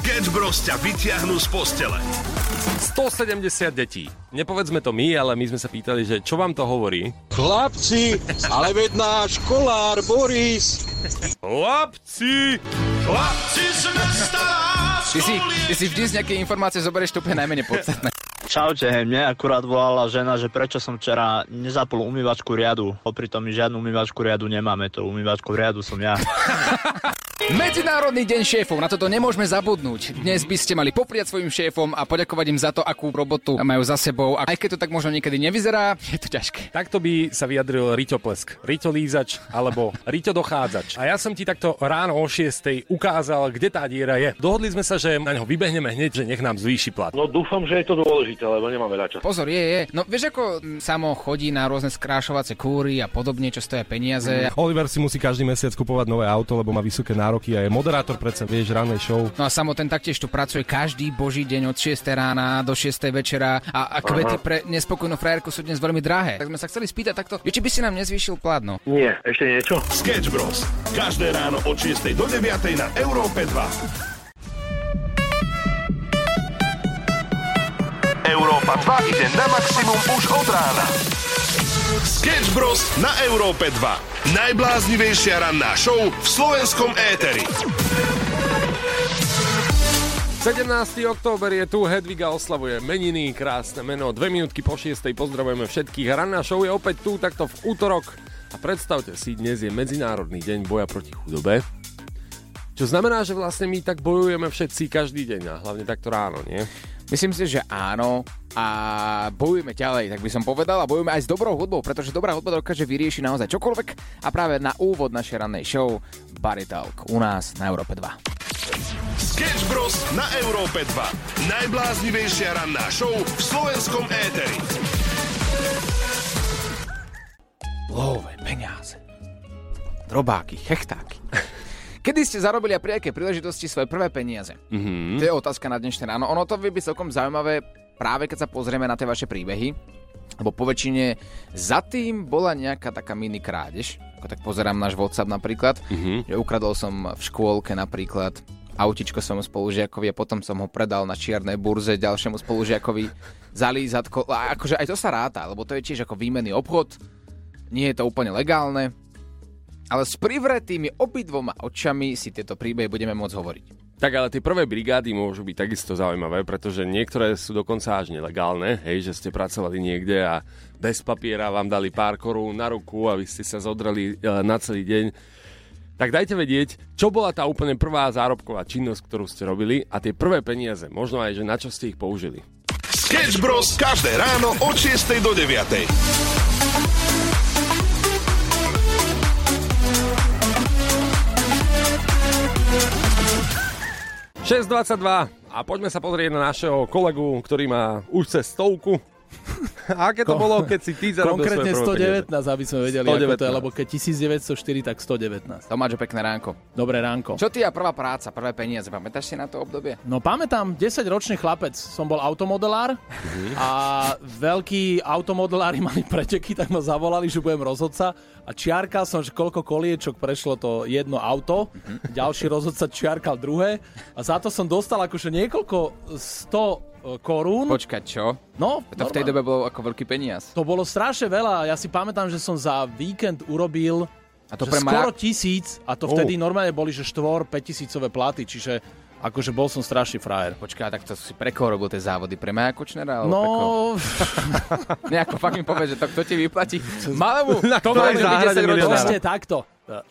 Sketch Bros ťa vyťahnú z postele. 170 detí. Nepovedzme to my, ale my sme sa pýtali, že čo vám to hovorí? Chlapci, ale veď náš školár Boris. Chlapci! Chlapci z mesta Ty si, ty si vždy z nejaké informácie zoberieš to úplne najmenej podstatné. Čaute, mne akurát volala žena, že prečo som včera nezapol umývačku riadu. Popri tom my žiadnu umývačku riadu nemáme, to umývačku riadu som ja. Medzinárodný deň šéfov, na toto nemôžeme zabudnúť. Dnes by ste mali popriať svojim šéfom a poďakovať im za to, akú robotu majú za sebou. A aj keď to tak možno niekedy nevyzerá, je to ťažké. Takto by sa vyjadril Riťo Plesk. Riťo Lízač alebo Riťo Dochádzač. A ja som ti takto ráno o 6. ukázal, kde tá diera je. Dohodli sme sa, že na ňo vybehneme hneď, že nech nám zvýši plat. No dúfam, že je to dôležité, lebo nemám veľa času. Pozor, je, je. No vieš, ako mm, samo chodí na rôzne skrášovacie kúry a podobne, čo stoja peniaze. Oliver si musí každý mesiac kupovať nové auto, lebo má vysoké nároky a je moderátor predsa, vieš, rannej show. No a samo ten taktiež tu pracuje každý boží deň od 6 rána do 6 večera a, a kvety pre nespokojnú frajerku sú dnes veľmi drahé. Tak sme sa chceli spýtať takto, že či by si nám nezvýšil plat, no. Nie, ešte niečo? Sketch Bros. Každé ráno od 6 do 9 na Európe 2. Európa 2 ide na maximum už od rána. Sketch Bros. na Európe 2. Najbláznivejšia ranná show v slovenskom éteri. 17. október je tu, Hedviga oslavuje meniny, krásne meno, dve minútky po 6. pozdravujeme všetkých. Ranná show je opäť tu, takto v útorok. A predstavte si, dnes je Medzinárodný deň boja proti chudobe. Čo znamená, že vlastne my tak bojujeme všetci každý deň a hlavne takto ráno, nie? Myslím si, že áno a bojujeme ďalej, tak by som povedal a bojujeme aj s dobrou hudbou, pretože dobrá hudba dokáže vyriešiť naozaj čokoľvek a práve na úvod našej rannej show Body Talk u nás na Európe 2. Sketch Bros. na Európe 2. Najbláznivejšia ranná show v slovenskom éteri. Love, peniaze. Drobáky, chechtáky. Kedy ste zarobili a pri akej príležitosti svoje prvé peniaze? Mm-hmm. To je otázka na dnešné ráno. Ono to by byť celkom zaujímavé práve keď sa pozrieme na tie vaše príbehy, lebo po väčšine za tým bola nejaká taká mini krádež. Ako tak pozerám náš WhatsApp napríklad, mm-hmm. že ukradol som v škôlke napríklad autičko svojmu spolužiakovi a potom som ho predal na čiernej burze ďalšiemu spolužiakovi za lízatko. A akože aj to sa ráta, lebo to je tiež ako výmenný obchod. Nie je to úplne legálne, ale s privretými obidvoma očami si tieto príbehy budeme môcť hovoriť. Tak ale tie prvé brigády môžu byť takisto zaujímavé, pretože niektoré sú dokonca až nelegálne, hej, že ste pracovali niekde a bez papiera vám dali pár korún na ruku a vy ste sa zodreli e, na celý deň. Tak dajte vedieť, čo bola tá úplne prvá zárobková činnosť, ktorú ste robili a tie prvé peniaze, možno aj, že na čo ste ich použili. Sketch Bros. každé ráno od 6 do 9. 6.22 a poďme sa pozrieť na našeho kolegu, ktorý má už cez stovku. A aké to bolo, keď si ty zarobil Konkrétne svoje prvé 119, aby sme vedeli, 119. ako to je, lebo keď 1904, tak 119. Tomáčo, pekné ránko. Dobré ránko. Čo ty a prvá práca, prvé peniaze, pamätáš si na to obdobie? No pamätám, 10-ročný chlapec, som bol automodelár a veľkí automodelári mali preteky, tak ma zavolali, že budem rozhodca a čiarkal som, že koľko koliečok prešlo to jedno auto, ďalší rozhodca čiarkal druhé a za to som dostal akože niekoľko 100 korún. Počkať, čo? No, To v tej dobe bolo ako veľký peniaz. To bolo strašne veľa. Ja si pamätám, že som za víkend urobil A to pre skoro tisíc a to vtedy normálne boli, že štvor, 5 tisícové platy, čiže akože bol som strašný frajer. Počkaj, tak to si pre koho robil tie závody? Pre Maja Kočnera? No, Nejako fakt mi povedz, že to kto ti vyplatí? Malému, Na to môže byť záhrade 10 ročný. milionára?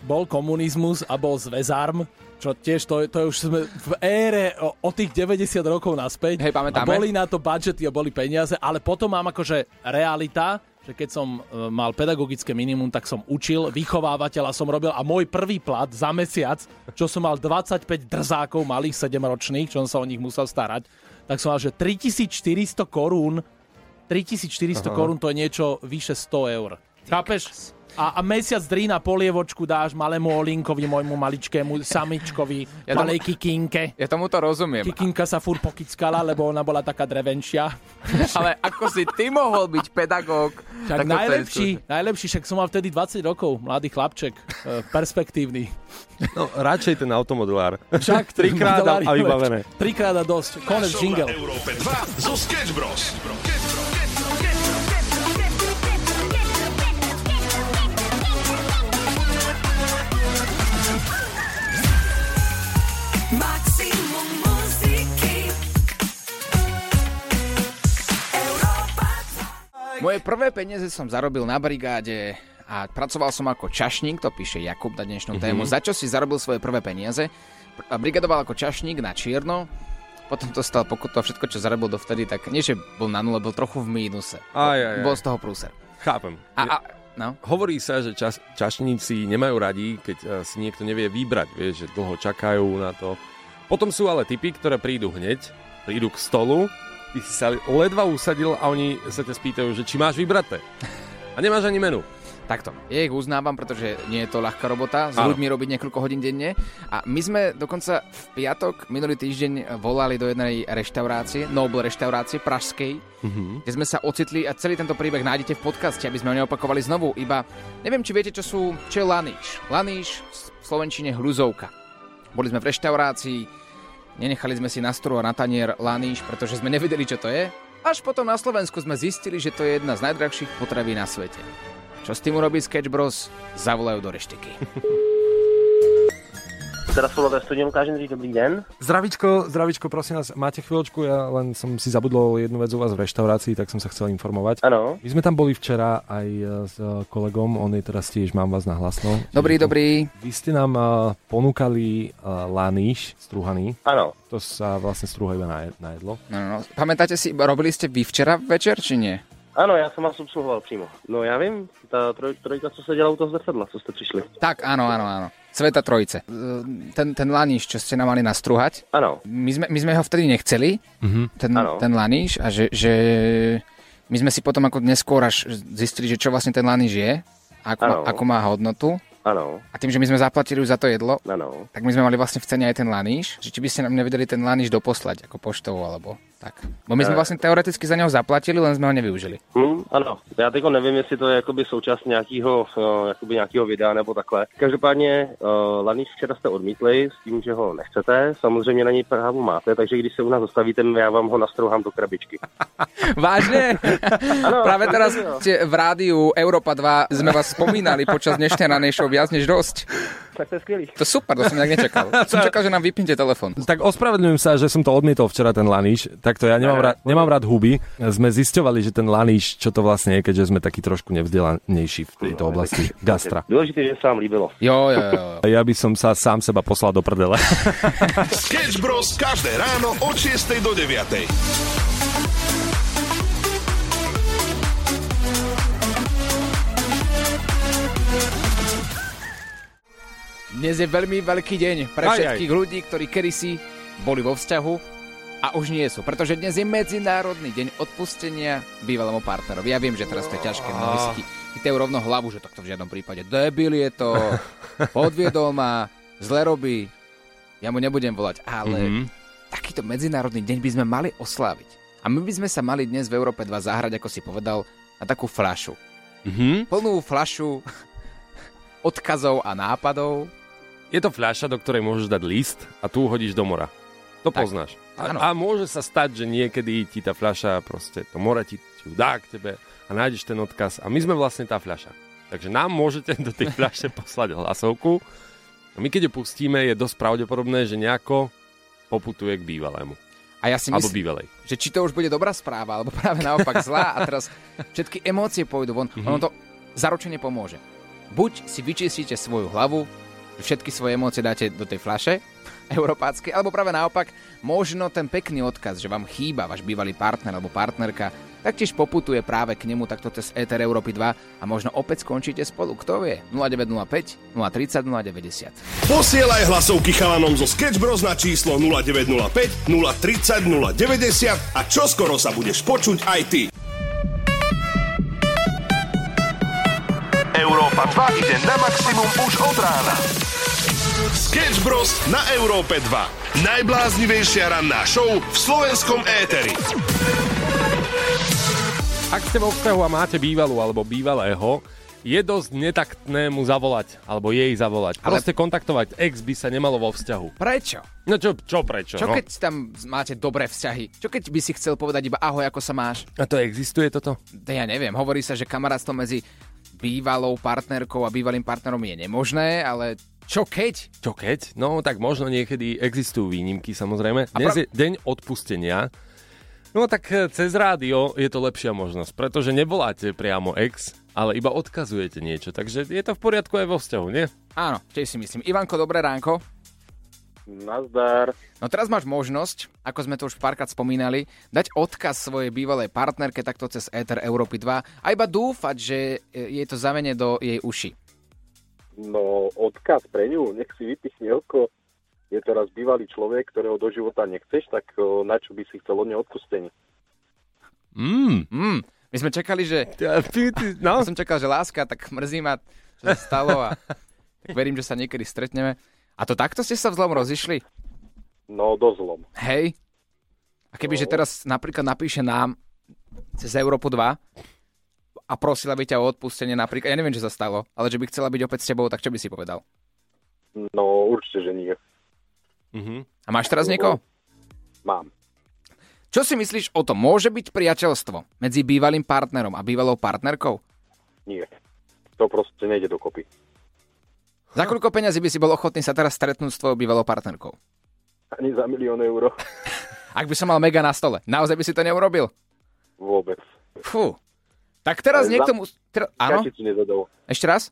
Bol komunizmus a bol zväzarm, čo tiež to, to už sme v ére o, o tých 90 rokov naspäť. Hej, pamätáme. A boli na to budžety a boli peniaze, ale potom mám akože realita, že keď som e, mal pedagogické minimum, tak som učil, vychovávateľa som robil a môj prvý plat za mesiac, čo som mal 25 drzákov malých 7-ročných, čo som sa o nich musel starať, tak som mal, že 3400 korún 3400 korún to je niečo vyše 100 eur. Chápeš? A, a mesiac drí na polievočku dáš malému Olinkovi, môjmu maličkému samičkovi, ja malej tomu, Kikinke. Ja tomu to rozumiem. Kikinka sa fur pokickala, lebo ona bola taká drevenšia. Ale ako si ty mohol byť pedagóg? Však najlepší, najlepší, však som mal vtedy 20 rokov, mladý chlapček, e, perspektívny. No, radšej ten automodelár. Však trikrát a, a vybavené. Trikrát a dosť. Konec jingle. Európe 2 zo Sketch Bros. Moje prvé peniaze som zarobil na brigáde a pracoval som ako čašník, to píše Jakub na dnešnú mm-hmm. tému. Za čo si zarobil svoje prvé peniaze? Brigadoval ako čašník na čierno, potom to stal pokutu a všetko, čo zarobil dovtedy, tak nie, že bol na nule, bol trochu v mínuse. Aj, aj, aj. Bol z toho prúser. Chápem. A, a, no? Hovorí sa, že čas, čašníci nemajú radi, keď uh, si niekto nevie vybrať, vieš, že dlho čakajú na to. Potom sú ale typy, ktoré prídu hneď, prídu k stolu, ty si sa ledva usadil a oni sa ťa spýtajú, že či máš vybraté. A nemáš ani menu. Takto, ja ich uznávam, pretože nie je to ľahká robota, s ano. ľuďmi robiť niekoľko hodín denne. A my sme dokonca v piatok minulý týždeň volali do jednej reštaurácie, Noble reštaurácie pražskej, uh-huh. kde sme sa ocitli a celý tento príbeh nájdete v podcaste, aby sme ho neopakovali znovu. Iba, neviem, či viete, čo sú, čo je laníš. Laníš v slovenčine hluzovka. Boli sme v reštaurácii, Nenechali sme si na stru a na tanier laníš, pretože sme nevedeli, čo to je. Až potom na Slovensku sme zistili, že to je jedna z najdrahších potraví na svete. Čo s tým urobí Sketch Bros? Zavolajú do reštiky. Teraz Solové studium, kážem říct dobrý den. Zdravičko, zdravičko, prosím vás, máte chvíľočku, ja len som si zabudol jednu vec u vás v reštaurácii, tak som sa chcel informovať. Áno. My sme tam boli včera aj s kolegom, on je teraz tiež, mám vás na hlasno. Dobrý, dobrý. Vy ste nám ponúkali laníš struhaný. Áno. To sa vlastne strúha iba na, na jedlo. No, no, no. Pamätáte si, robili ste vy včera večer, či nie? Áno, já jsem vás obsluhoval přímo. No já vím, ta troj, trojka, co se dělá u toho zrcadla, co jste přišli. Tak, áno, áno, áno. Sveta Trojice. Ten, ten laníš, čo ste nám mali nastruhať. Áno. My sme, my sme ho vtedy nechceli, mm-hmm. ten, ten laníš, a že, že my sme si potom ako neskôr až zistili, že čo vlastne ten laníš je, ako, má, ako má hodnotu. Áno. A tým, že my sme zaplatili už za to jedlo, ano. tak my sme mali vlastne v cene aj ten laníš, že či by ste nám nevedeli ten laníš doposlať ako poštovou alebo tak. Bo my jsme vlastně teoreticky za něho zaplatili, len jsme ho nevyužili. Hmm, ano, já teď nevím, jestli to je jakoby součást nějakého, uh, jakoby nějakého videa nebo takhle. Každopádně uh, Laníš včera jste odmítli s tím, že ho nechcete. Samozřejmě na něj právo máte, takže když se u nás zastavíte, já vám ho nastrouhám do krabičky. Vážně? ano, Právě teraz v rádiu Europa 2 jsme vás spomínali počas dnešnej ranej show viac než dosť tak to je skvělý. To super, to som nejak nečakal. som čakal, že nám vypnete telefon. Tak ospravedlňujem sa, že som to odmietol včera ten laníš. Takto ja nemám, rád, nemám rád huby. Sme zisťovali, že ten laníš, čo to vlastne je, keďže sme taký trošku nevzdelanejší v tejto oblasti gastra. Dôležité, že sa vám líbilo. Jo, jo, jo. Ja by som sa sám seba poslal do prdele. Sketch Bros. každé ráno od 6 do 9. Dnes je veľmi veľký deň pre všetkých aj, aj. ľudí, ktorí kedysi boli vo vzťahu a už nie sú, pretože dnes je Medzinárodný deň odpustenia bývalému partnerovi. Ja viem, že teraz to je ťažké, mnohí si chytajú rovno hlavu, že takto v žiadnom prípade. Debil je to, podviedol ma, zle robí, ja mu nebudem volať, ale mm-hmm. takýto Medzinárodný deň by sme mali osláviť. A my by sme sa mali dnes v Európe 2 zahrať, ako si povedal, na takú flašu. Mm-hmm. Plnú flašu odkazov a nápadov, je to fľaša, do ktorej môžeš dať list a tu hodíš do mora. To tak, poznáš. A, a môže sa stať, že niekedy ti tá fľaša, proste to more ti, ti dá k tebe a nájdeš ten odkaz. A my sme vlastne tá fľaša. Takže nám môžete do tej fľaše poslať hlasovku. A my keď ju pustíme, je dosť pravdepodobné, že nejako poputuje k bývalému. A ja si myslím, že či to už bude dobrá správa, alebo práve naopak zlá a teraz všetky emócie pôjdu von, mm-hmm. ono to zaručene pomôže. Buď si vyčistíte svoju hlavu, všetky svoje emócie dáte do tej flaše európáckej, alebo práve naopak, možno ten pekný odkaz, že vám chýba váš bývalý partner alebo partnerka, taktiež poputuje práve k nemu takto cez Ether Európy 2 a možno opäť skončíte spolu. Kto vie? 0905 030 090. Posielaj hlasovky chalanom zo Sketch na číslo 0905 030 090 a čoskoro sa budeš počuť aj ty. Európa 2 ide na maximum už od rána. Sketch Bros. na Európe 2. Najbláznivejšia ranná show v slovenskom éteri. Ak ste vo vzťahu a máte bývalú alebo bývalého, je dosť netaktné mu zavolať, alebo jej zavolať. Ale- Proste kontaktovať ex by sa nemalo vo vzťahu. Prečo? No čo, čo prečo? Čo no? keď tam máte dobré vzťahy? Čo keď by si chcel povedať iba ahoj, ako sa máš? A to existuje toto? To ja neviem, hovorí sa, že kamarátstvo medzi bývalou partnerkou a bývalým partnerom je nemožné, ale čo keď? Čo keď? No tak možno niekedy existujú výnimky samozrejme. A Dnes pra- je deň odpustenia. No tak e, cez rádio je to lepšia možnosť, pretože nevoláte priamo ex, ale iba odkazujete niečo. Takže je to v poriadku aj vo vzťahu, nie? Áno, tiež si myslím. Ivanko, dobré ránko. Nazdar. No teraz máš možnosť, ako sme to už párkrát spomínali, dať odkaz svojej bývalej partnerke takto cez Ether Európy 2 a iba dúfať, že e, jej to zavene do jej uši. No, odkaz pre ňu, nech si vypichne oko. Je teraz bývalý človek, ktorého do života nechceš, tak o, na čo by si chcel od neho odpustenie? Mm. Mm, my sme čakali, že... No. Ja som čakal, že láska, tak mrzí ma, čo sa stalo a tak verím, že sa niekedy stretneme. A to takto ste sa vzlom rozišli? No, dozlom. Hej? A keby, že teraz napríklad napíše nám cez Európu 2 a prosila by ťa o odpustenie napríklad, ja neviem, čo sa stalo, ale že by chcela byť opäť s tebou, tak čo by si povedal? No, určite, že nie. Mhm. A máš teraz niekoho? Mám. Čo si myslíš o tom? Môže byť priateľstvo medzi bývalým partnerom a bývalou partnerkou? Nie. To proste nejde dokopy. Za koľko peňazí by si bol ochotný sa teraz stretnúť s tvojou bývalou partnerkou? Ani za milión eur. Ak by som mal mega na stole, naozaj by si to neurobil? Vôbec. Fú. Tak teraz Ale niekto za- mu... Áno? Ešte raz?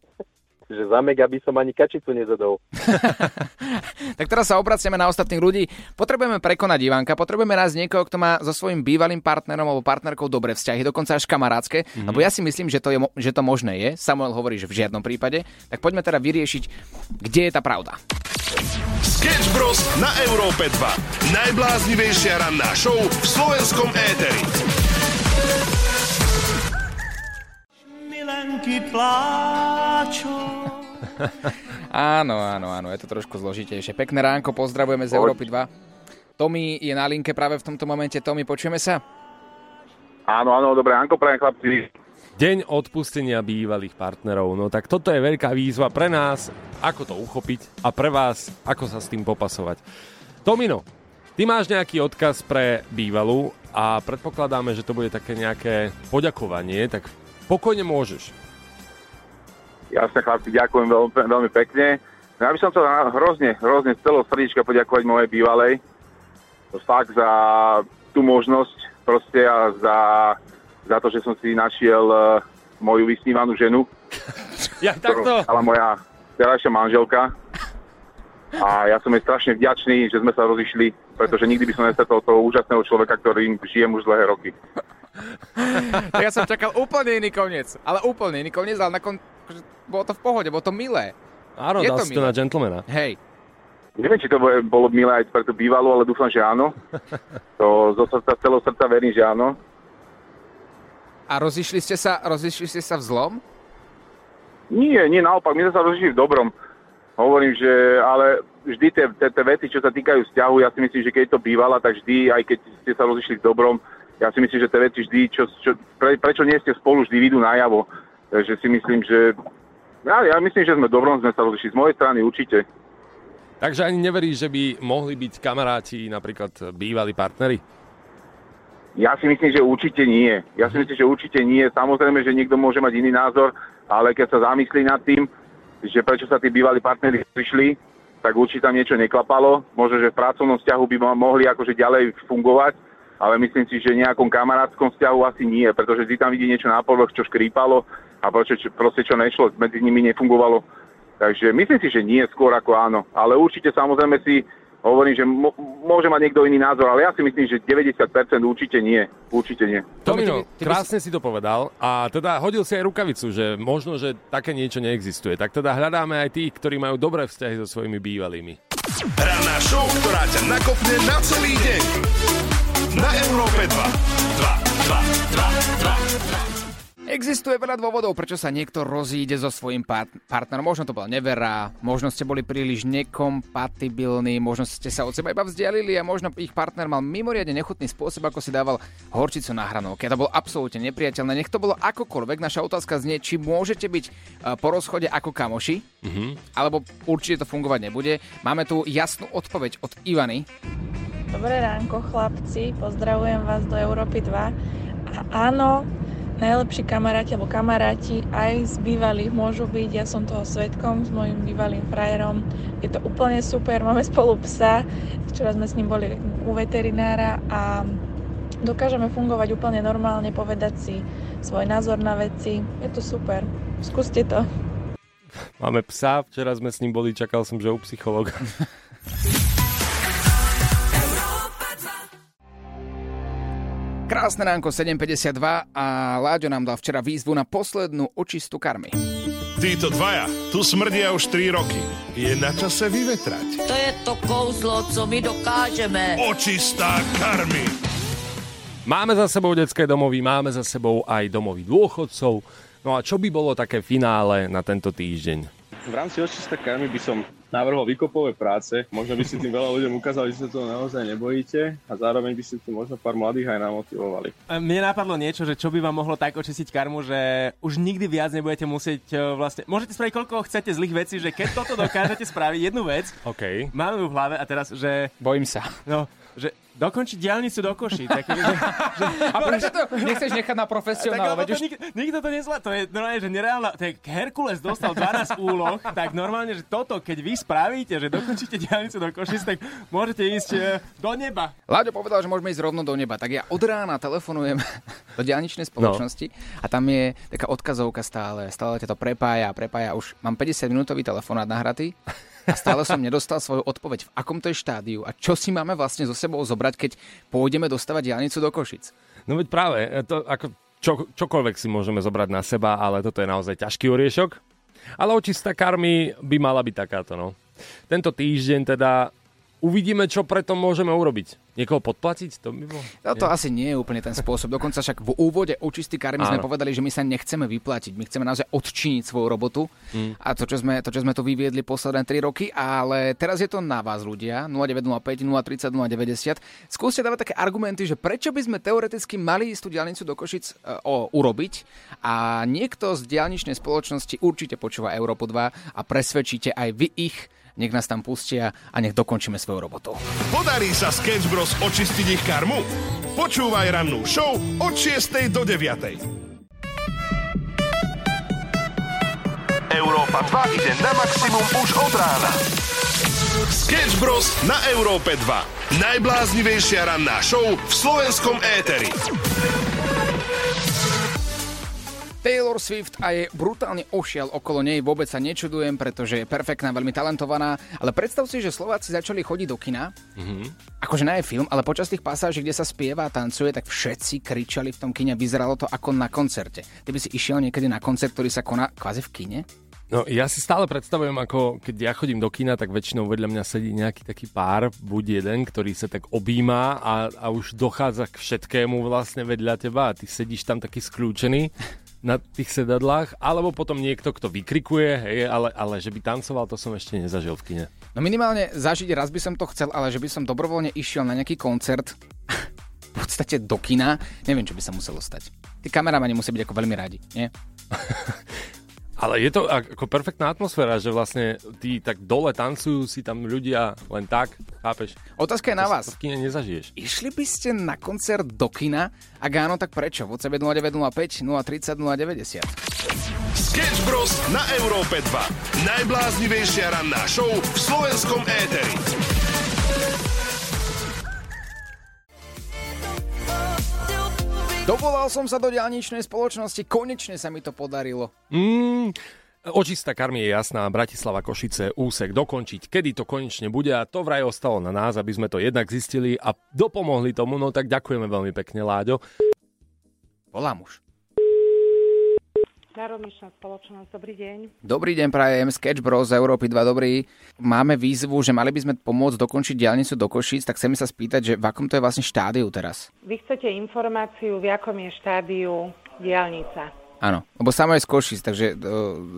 Že za mega by som ani kačicu nezadol. Tak teraz sa obraciame na ostatných ľudí. Potrebujeme prekonať Ivanka, potrebujeme nájsť niekoho, kto má so svojím bývalým partnerom alebo partnerkou dobré vzťahy, dokonca až kamarátske, mm-hmm. lebo ja si myslím, že to, je, že to možné je. Samuel hovorí, že v žiadnom prípade. Tak poďme teda vyriešiť, kde je tá pravda. Sketch Bros. na Európe 2. Najbláznivejšia ranná show v slovenskom éteri. Milenky pláču. Áno, áno, áno, je to trošku zložitejšie. Pekné ránko, pozdravujeme z Európy 2. Tomi je na linke práve v tomto momente. Tomi, počujeme sa? Áno, áno, dobré, Anko, prajem chlapci. Deň odpustenia bývalých partnerov. No tak toto je veľká výzva pre nás, ako to uchopiť a pre vás, ako sa s tým popasovať. Tomino, ty máš nejaký odkaz pre bývalú a predpokladáme, že to bude také nejaké poďakovanie, tak pokojne môžeš. Jasne, chlapci, ďakujem veľmi, veľmi pekne. No, ja by som chcel hrozne, hrozne z celého srdiečka poďakovať mojej bývalej. Fakt za tú možnosť proste a za, za to, že som si našiel uh, moju vysnívanú ženu. Ja takto? Ale moja terajšia manželka. A ja som jej strašne vďačný, že sme sa rozišli, pretože nikdy by som nestretol toho úžasného človeka, ktorým žijem už dlhé roky. Tak ja som čakal úplne iný koniec. Ale úplne iný koniec, ale nakon... akože Bolo to v pohode, bolo to milé. Áno, Je dal to si to milé. na gentlemana. Hej. Neviem, či to bolo milé aj pre tú bývalú, ale dúfam, že áno. To zo srdca, z celého srdca verím, že áno. A rozišli ste sa, rozišli ste sa v zlom? Nie, nie, naopak, my sme sa rozlišili v dobrom. Hovorím, že ale vždy tie, tie, tie veci, čo sa týkajú vzťahu, ja si myslím, že keď je to bývala, tak vždy, aj keď ste sa rozlišili v dobrom, ja si myslím, že tie veci vždy, čo, čo, pre, prečo nie ste spolu, vždy vidú najavo. Takže si myslím, že ja, ja myslím, že sme v dobrom, sme sa rozlišili. Z mojej strany určite. Takže ani neveríš, že by mohli byť kamaráti, napríklad bývalí partneri? Ja si myslím, že určite nie. Ja si myslím, že určite nie. Samozrejme, že niekto môže mať iný názor, ale keď sa zamyslí nad tým, že prečo sa tí bývalí partneri prišli, tak určite tam niečo neklapalo. Možno, že v pracovnom vzťahu by mo- mohli akože ďalej fungovať, ale myslím si, že nejakom kamarátskom vzťahu asi nie, pretože vždy tam vidí niečo na povrch, čo škrípalo a proste, čo, proste čo nešlo, medzi nimi nefungovalo. Takže myslím si, že nie skôr ako áno. Ale určite samozrejme si hovorím, že mo- môže mať niekto iný názor, ale ja si myslím, že 90% určite nie. Určite nie. Tomino, krásne si to povedal a teda hodil si aj rukavicu, že možno, že také niečo neexistuje. Tak teda hľadáme aj tých, ktorí majú dobré vzťahy so svojimi bývalými. Ranná show, ktorá ťa nakopne na celý deň. Na Európe 2. 2, 2, 2, 2. Existuje veľa dôvodov, prečo sa niekto rozíde so svojím part- partnerom. Možno to bola nevera, možno ste boli príliš nekompatibilní, možno ste sa od seba iba vzdialili a možno ich partner mal mimoriadne nechutný spôsob, ako si dával horčicu na hranolke. To bolo absolútne nepriateľné. Nech to bolo akokoľvek. Naša otázka znie, či môžete byť e, po rozchode ako kamoši, mm-hmm. alebo určite to fungovať nebude. Máme tu jasnú odpoveď od Ivany. Dobré ránko, chlapci. Pozdravujem vás do Európy 2. A áno, najlepší kamaráti alebo kamaráti aj z bývalých môžu byť. Ja som toho svetkom s mojim bývalým frajerom. Je to úplne super. Máme spolu psa. Včera sme s ním boli u veterinára a dokážeme fungovať úplne normálne, povedať si svoj názor na veci. Je to super. Skúste to. Máme psa, včera sme s ním boli, čakal som, že u psychologa. Krásne ránko 7.52 a Láďo nám dal včera výzvu na poslednú očistú karmy. Títo dvaja tu smrdia už 3 roky. Je na čase vyvetrať. To je to kouzlo, co my dokážeme. Očistá karmy. Máme za sebou detské domovy, máme za sebou aj domovy dôchodcov. No a čo by bolo také finále na tento týždeň? V rámci očista karmy by som navrhol vykopové práce. Možno by ste tým veľa ľuďom ukázali, že sa toho naozaj nebojíte a zároveň by ste tým možno pár mladých aj namotivovali. Mne napadlo niečo, že čo by vám mohlo tak očistiť karmu, že už nikdy viac nebudete musieť e, vlastne... Môžete spraviť koľko chcete zlých vecí, že keď toto dokážete spraviť jednu vec, OK. máme ju v hlave a teraz, že... Bojím sa. No, že dokončiť diálnicu do Koší. Tak, že, že, A prečo to nechceš nechať na tak, profesionála? to už... nik, nikto to nezvládá. To je normálne, že nereálna. Tak Herkules dostal 12 úloh, tak normálne, že toto, keď vy spravíte, že dokončíte diálnicu do Košic, tak môžete ísť e, do neba. Láďo povedal, že môžeme ísť rovno do neba, tak ja od rána telefonujem do diálničnej spoločnosti no. a tam je taká odkazovka stále, stále ťa to prepája, prepája, už mám 50 minútový telefonát nahratý a stále som nedostal svoju odpoveď, v akom to je štádiu a čo si máme vlastne so sebou zobrať, keď pôjdeme dostavať diálnicu do Košic. No veď práve, to ako čo, čokoľvek si môžeme zobrať na seba, ale toto je naozaj ťažký oriešok. Ale očistá karmy by mala byť takáto, no. Tento týždeň teda uvidíme, čo preto môžeme urobiť. Niekoho podplatiť? To by bolo... No to asi nie je úplne ten spôsob. Dokonca však v úvode očistý karmy sme Áno. povedali, že my sa nechceme vyplatiť. My chceme naozaj odčiniť svoju robotu. Mm. A to čo, sme, to, čo sme tu vyviedli posledné 3 roky, ale teraz je to na vás ľudia. 0905 030 090. Skúste dávať také argumenty, že prečo by sme teoreticky mali ísť tú diálnicu do Košic e, o, urobiť a niekto z diálničnej spoločnosti určite počúva Európu 2 a presvedčíte aj vy ich, nech nás tam pustia a nech dokončíme svoju robotu. Podarí sa Sketch Bros očistiť ich karmu? Počúvaj rannú show od 6. do 9. Európa 2 ide na maximum už od rána. Sketch Bros na Európe 2. Najbláznivejšia ranná show v slovenskom éteri. Taylor Swift a je brutálne ošial okolo nej, vôbec sa nečudujem, pretože je perfektná, veľmi talentovaná, ale predstav si, že Slováci začali chodiť do kina, Mhm. akože na je film, ale počas tých pasáží, kde sa spieva a tancuje, tak všetci kričali v tom kine, vyzeralo to ako na koncerte. Ty by si išiel niekedy na koncert, ktorý sa koná kvázi v kine? No ja si stále predstavujem, ako keď ja chodím do kina, tak väčšinou vedľa mňa sedí nejaký taký pár, buď jeden, ktorý sa tak objíma a, a už dochádza k všetkému vlastne vedľa teba a ty sedíš tam taký skľúčený na tých sedadlách, alebo potom niekto, kto vykrikuje, hej, ale, ale že by tancoval, to som ešte nezažil v kine. No minimálne zažiť raz by som to chcel, ale že by som dobrovoľne išiel na nejaký koncert, v podstate do kina, neviem, čo by sa muselo stať. Tí kameramani musí byť ako veľmi radi, nie? Ale je to ako perfektná atmosféra, že vlastne tí tak dole tancujú si tam ľudia len tak, chápeš? Otázka je na To vás. to v kine nezažiješ. Išli by ste na koncert do kina? Ak áno, tak prečo? V OCB 0905 030 090. Sketch Bros na Európe 2. Najbláznivejšia ranná show v slovenskom éteri. Dovolal som sa do diálničnej spoločnosti, konečne sa mi to podarilo. Mm, očistá karmy je jasná, Bratislava Košice, úsek dokončiť, kedy to konečne bude a to vraj ostalo na nás, aby sme to jednak zistili a dopomohli tomu, no tak ďakujeme veľmi pekne, Láďo. Volám už. Národničná spoločnosť, dobrý deň. Dobrý deň, prajem, Sketch Bros z Európy 2, dobrý. Máme výzvu, že mali by sme pomôcť dokončiť diálnicu do Košíc, tak chceme sa spýtať, že v akom to je vlastne štádiu teraz? Vy chcete informáciu, v akom je štádiu diálnica. Áno, lebo samo je z Košic, takže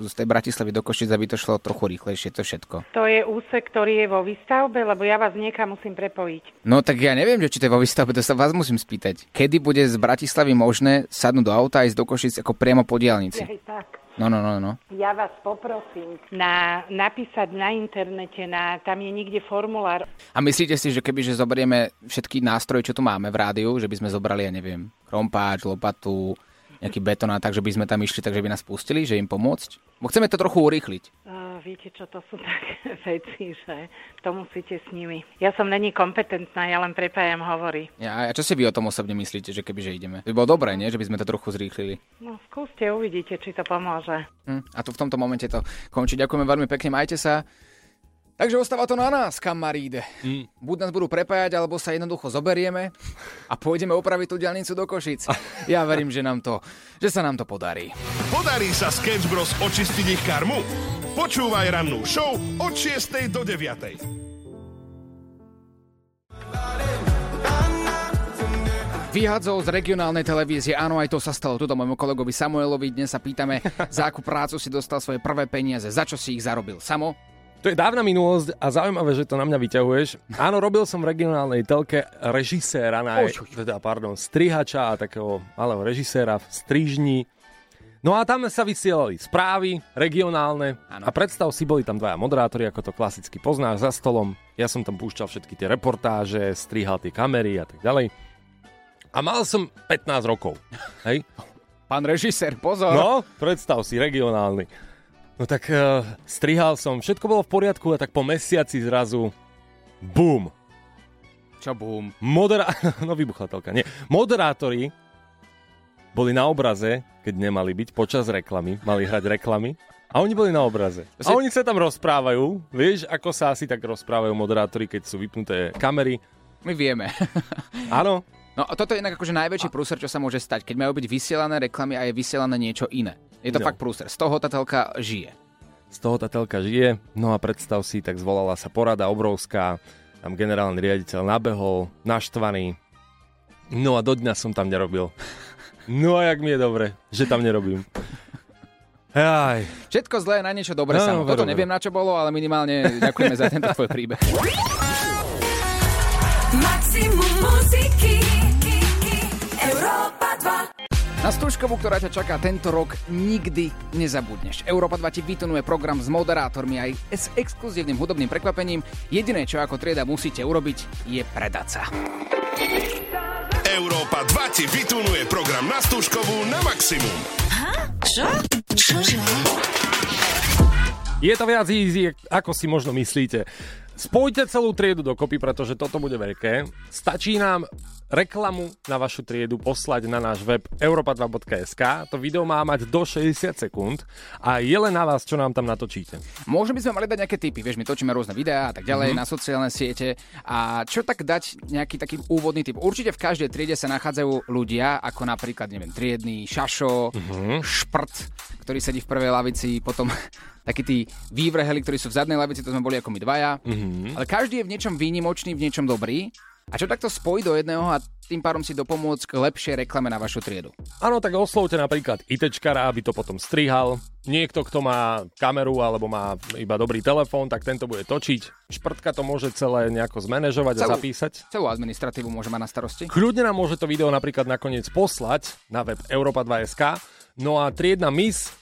z tej Bratislavy do Košic, aby to šlo trochu rýchlejšie, to všetko. To je úsek, ktorý je vo výstavbe, lebo ja vás niekam musím prepojiť. No tak ja neviem, či to je vo výstavbe, to sa vás musím spýtať. Kedy bude z Bratislavy možné sadnúť do auta a ísť do Košic ako priamo po diálnici? Tak. No, no, no, no. Ja vás poprosím na, napísať na internete, na, tam je niekde formulár. A myslíte si, že keby že zoberieme všetky nástroje, čo tu máme v rádiu, že by sme zobrali, ja neviem, krompáč, lopatu, nejaký betón a tak, že by sme tam išli, takže by nás pustili, že im pomôcť? Bo chceme to trochu urýchliť. Uh, viete čo, to sú také veci, že to musíte s nimi. Ja som není kompetentná, ja len prepájam hovory. Ja, a čo si vy o tom osobne myslíte, že keby že ideme? By bolo dobré, nie? Že by sme to trochu zrýchlili. No skúste, uvidíte, či to pomôže. Hm, a tu v tomto momente to končí. Ďakujeme veľmi pekne, majte sa. Takže ostáva to na nás, kamaríde. Mm. Buď nás budú prepájať, alebo sa jednoducho zoberieme a pôjdeme opraviť tú diálnicu do Košic. Ja verím, že, nám to, že sa nám to podarí. Podarí sa Sketch Bros očistiť ich karmu? Počúvaj rannú show od 6. do 9. Vyhadzol z regionálnej televízie, áno, aj to sa stalo tuto môjmu kolegovi Samuelovi. Dnes sa pýtame, za akú prácu si dostal svoje prvé peniaze, za čo si ich zarobil. Samo? To je dávna minulosť a zaujímavé, že to na mňa vyťahuješ. Áno, robil som v regionálnej telke režiséra, na, teda, pardon, strihača a takého malého režiséra v strižni. No a tam sa vysielali správy regionálne ano. a predstav si, boli tam dvaja moderátori, ako to klasicky poznáš, za stolom. Ja som tam púšťal všetky tie reportáže, strihal tie kamery a tak ďalej. A mal som 15 rokov. Hej? Pán režisér, pozor. No, predstav si, regionálny. No tak uh, strihal som, všetko bolo v poriadku a tak po mesiaci zrazu BUM! Čo BUM? Modera... no vybuchla telka, nie. Moderátori boli na obraze, keď nemali byť, počas reklamy, mali hrať reklamy. A oni boli na obraze. A oni sa tam rozprávajú. Vieš, ako sa asi tak rozprávajú moderátori, keď sú vypnuté kamery. My vieme. Áno. No a toto je inak akože najväčší prúser, čo sa môže stať, keď majú byť vysielané reklamy a je vysielané niečo iné. Je to no. fakt prúser. Z toho tá telka žije. Z toho tá telka žije. No a predstav si, tak zvolala sa porada obrovská. Tam generálny riaditeľ nabehol, naštvaný. No a do dňa som tam nerobil. No a jak mi je dobre, že tam nerobím. Aj. Všetko zlé na niečo dobré no, samo. Toto neviem na čo bolo, ale minimálne ďakujeme za tento tvoj príbeh. Na stúžkovú, ktorá ťa čaká tento rok, nikdy nezabudneš. Európa 2 ti vytunuje program s moderátormi aj s exkluzívnym hudobným prekvapením. Jediné, čo ako trieda musíte urobiť, je predať sa. Európa 2 ti vytunuje program na stúžkovú na maximum. Ha? Čo? Čože? Je to viac easy, ako si možno myslíte. Spojte celú triedu dokopy, pretože toto bude veľké. Stačí nám reklamu na vašu triedu poslať na náš web europa2.sk. To video má mať do 60 sekúnd a je len na vás, čo nám tam natočíte. Môže by sme mali dať nejaké tipy, vieš, my točíme rôzne videá a tak ďalej mm-hmm. na sociálne siete. A čo tak dať nejaký taký úvodný tip? Určite v každej triede sa nachádzajú ľudia, ako napríklad, neviem, triedny, šašo, mm-hmm. šprt, ktorý sedí v prvej lavici, potom takí tí vývrheli, ktorí sú v zadnej lavici, to sme boli ako my dvaja. Mm-hmm. Ale každý je v niečom výnimočný, v niečom dobrý. A čo takto spojiť do jedného a tým pádom si dopomôcť k lepšej reklame na vašu triedu? Áno, tak oslovte napríklad ITčkara, aby to potom strihal. Niekto, kto má kameru alebo má iba dobrý telefón, tak tento bude točiť. Šprtka to môže celé nejako zmanéžovať celú, a zapísať. Celú administratívu môže mať na starosti. Kľudne nám môže to video napríklad nakoniec poslať na web Europa2.sk. No a triedna Miss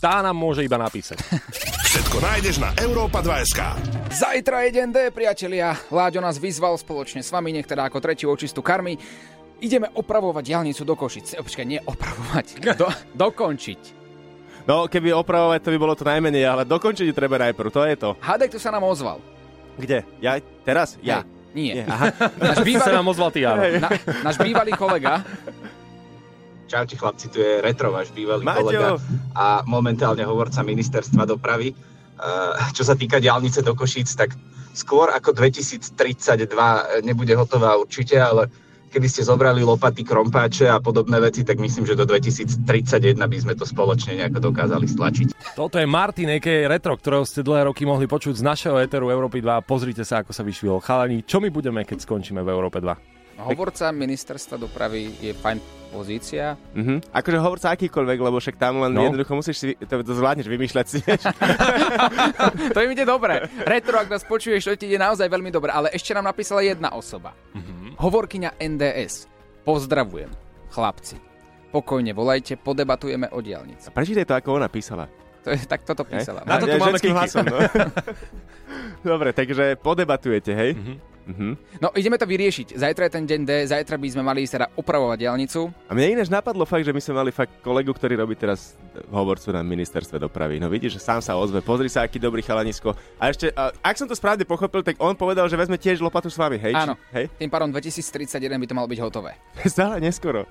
tá nám môže iba napísať. Všetko nájdeš na Európa 2SK. Zajtra je deň D, priatelia. Láďo nás vyzval spoločne s vami, nech teda ako tretí očistu karmy. Ideme opravovať diálnicu do Košic. E, počkaj, nie opravovať, do, dokončiť. No, keby opravovať, to by bolo to najmenej, ale dokončiť treba najprv, to je to. Hádaj, kto sa nám ozval. Kde? Ja? Teraz? Ja. Hej, nie. nie. Aha. Náš bývalý, sa nám ozval ty, áno. Na, náš bývalý kolega Čaute chlapci, tu je Retro, váš bývalý Maťo. kolega a momentálne hovorca ministerstva dopravy. Uh, čo sa týka diálnice do Košíc, tak skôr ako 2032 nebude hotová určite, ale keby ste zobrali lopaty, krompáče a podobné veci, tak myslím, že do 2031 by sme to spoločne nejako dokázali stlačiť. Toto je Martin, a.k.a. Retro, ktorého ste dlhé roky mohli počuť z našeho éteru Európy 2. Pozrite sa, ako sa vyšvihol chalani. Čo my budeme, keď skončíme v Európe 2? Hovorca ministerstva dopravy je fajn pozícia. Mhm. Akože hovorca akýkoľvek, lebo však tam len No. no. jednoducho musíš si, to, to zvládneš vymýšľať si, to im ide dobre. Retro, ak nás počuješ, to ti ide naozaj veľmi dobre. Ale ešte nám napísala jedna osoba. Hovorkyňa NDS. Pozdravujem, chlapci. Pokojne volajte, podebatujeme o diálnici. Prečítaj to, ako ona písala. To je, tak toto písala. Na to tu máme hlasom, no. Dobre, takže podebatujete, hej? Mhm. No, ideme to vyriešiť. Zajtra je ten deň D, zajtra by sme mali teda opravovať diálnicu. A mne ináč napadlo fakt, že my sme mali fakt kolegu, ktorý robí teraz hovorcu na ministerstve dopravy. No vidíš, že sám sa ozve, pozri sa, aký dobrý chalanisko. A ešte, a, ak som to správne pochopil, tak on povedal, že vezme tiež lopatu s vami, hej? Áno, Hej? tým pádom 2031 by to malo byť hotové. Stále neskoro.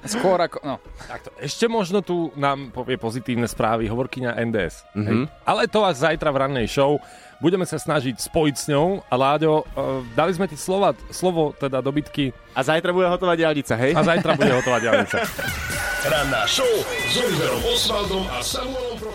Skôr ako, no. Takto, ešte možno tu nám povie pozitívne správy hovorkyňa NDS. Mhm. Hej? Ale to až zajtra v rannej show. Budeme sa snažiť spojiť s ňou. A Láďo, uh, dali sme ti slova, slovo teda do bitky. A zajtra bude hotová diálnica, hej? A zajtra bude hotová diálnica. Ranná show s Oliverom Osvaldom a Samuelom Pro...